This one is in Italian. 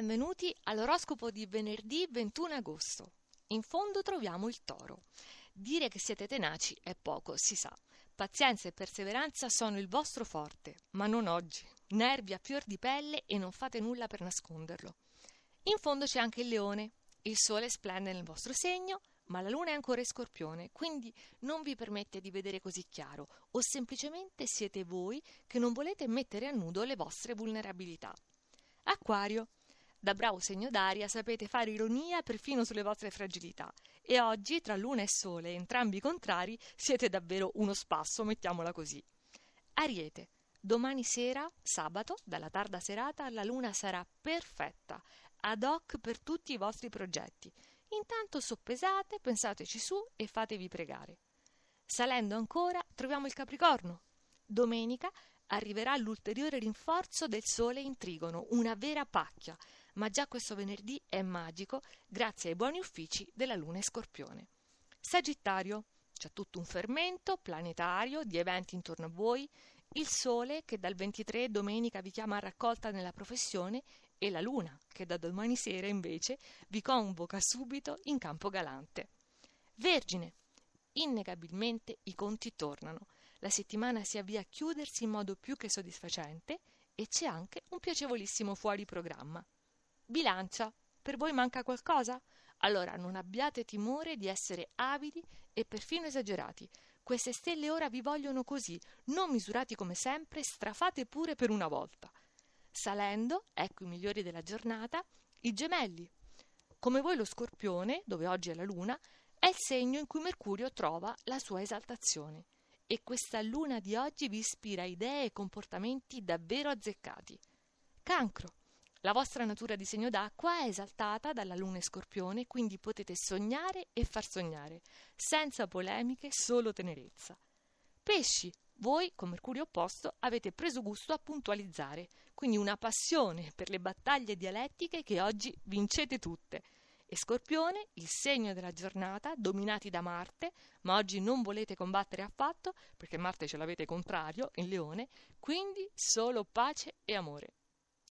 benvenuti all'oroscopo di venerdì 21 agosto. In fondo troviamo il toro. Dire che siete tenaci è poco, si sa. Pazienza e perseveranza sono il vostro forte, ma non oggi. Nervi a fior di pelle e non fate nulla per nasconderlo. In fondo c'è anche il leone. Il sole splende nel vostro segno, ma la luna è ancora in scorpione, quindi non vi permette di vedere così chiaro, o semplicemente siete voi che non volete mettere a nudo le vostre vulnerabilità. Acquario. Da bravo segno d'aria sapete fare ironia perfino sulle vostre fragilità e oggi tra luna e sole, entrambi contrari, siete davvero uno spasso, mettiamola così. Ariete. Domani sera, sabato, dalla tarda serata, la luna sarà perfetta, ad hoc per tutti i vostri progetti. Intanto soppesate, pensateci su e fatevi pregare. Salendo ancora, troviamo il Capricorno. Domenica arriverà l'ulteriore rinforzo del Sole in Trigono, una vera pacchia, ma già questo venerdì è magico grazie ai buoni uffici della Luna e Scorpione. Sagittario. C'è tutto un fermento planetario di eventi intorno a voi, il Sole che dal 23 domenica vi chiama a raccolta nella professione e la Luna che da domani sera invece vi convoca subito in campo galante. Vergine. Innegabilmente i conti tornano la settimana si avvia a chiudersi in modo più che soddisfacente e c'è anche un piacevolissimo fuori programma. Bilancia, per voi manca qualcosa? Allora non abbiate timore di essere avidi e perfino esagerati. Queste stelle ora vi vogliono così, non misurati come sempre, strafate pure per una volta. Salendo, ecco i migliori della giornata, i gemelli. Come voi lo scorpione, dove oggi è la luna, è il segno in cui Mercurio trova la sua esaltazione e questa luna di oggi vi ispira idee e comportamenti davvero azzeccati. Cancro. La vostra natura di segno d'acqua è esaltata dalla luna e scorpione, quindi potete sognare e far sognare, senza polemiche, solo tenerezza. Pesci. Voi, con Mercurio opposto, avete preso gusto a puntualizzare, quindi una passione per le battaglie dialettiche che oggi vincete tutte e Scorpione, il segno della giornata, dominati da Marte, ma oggi non volete combattere affatto perché Marte ce l'avete contrario, in Leone, quindi solo pace e amore.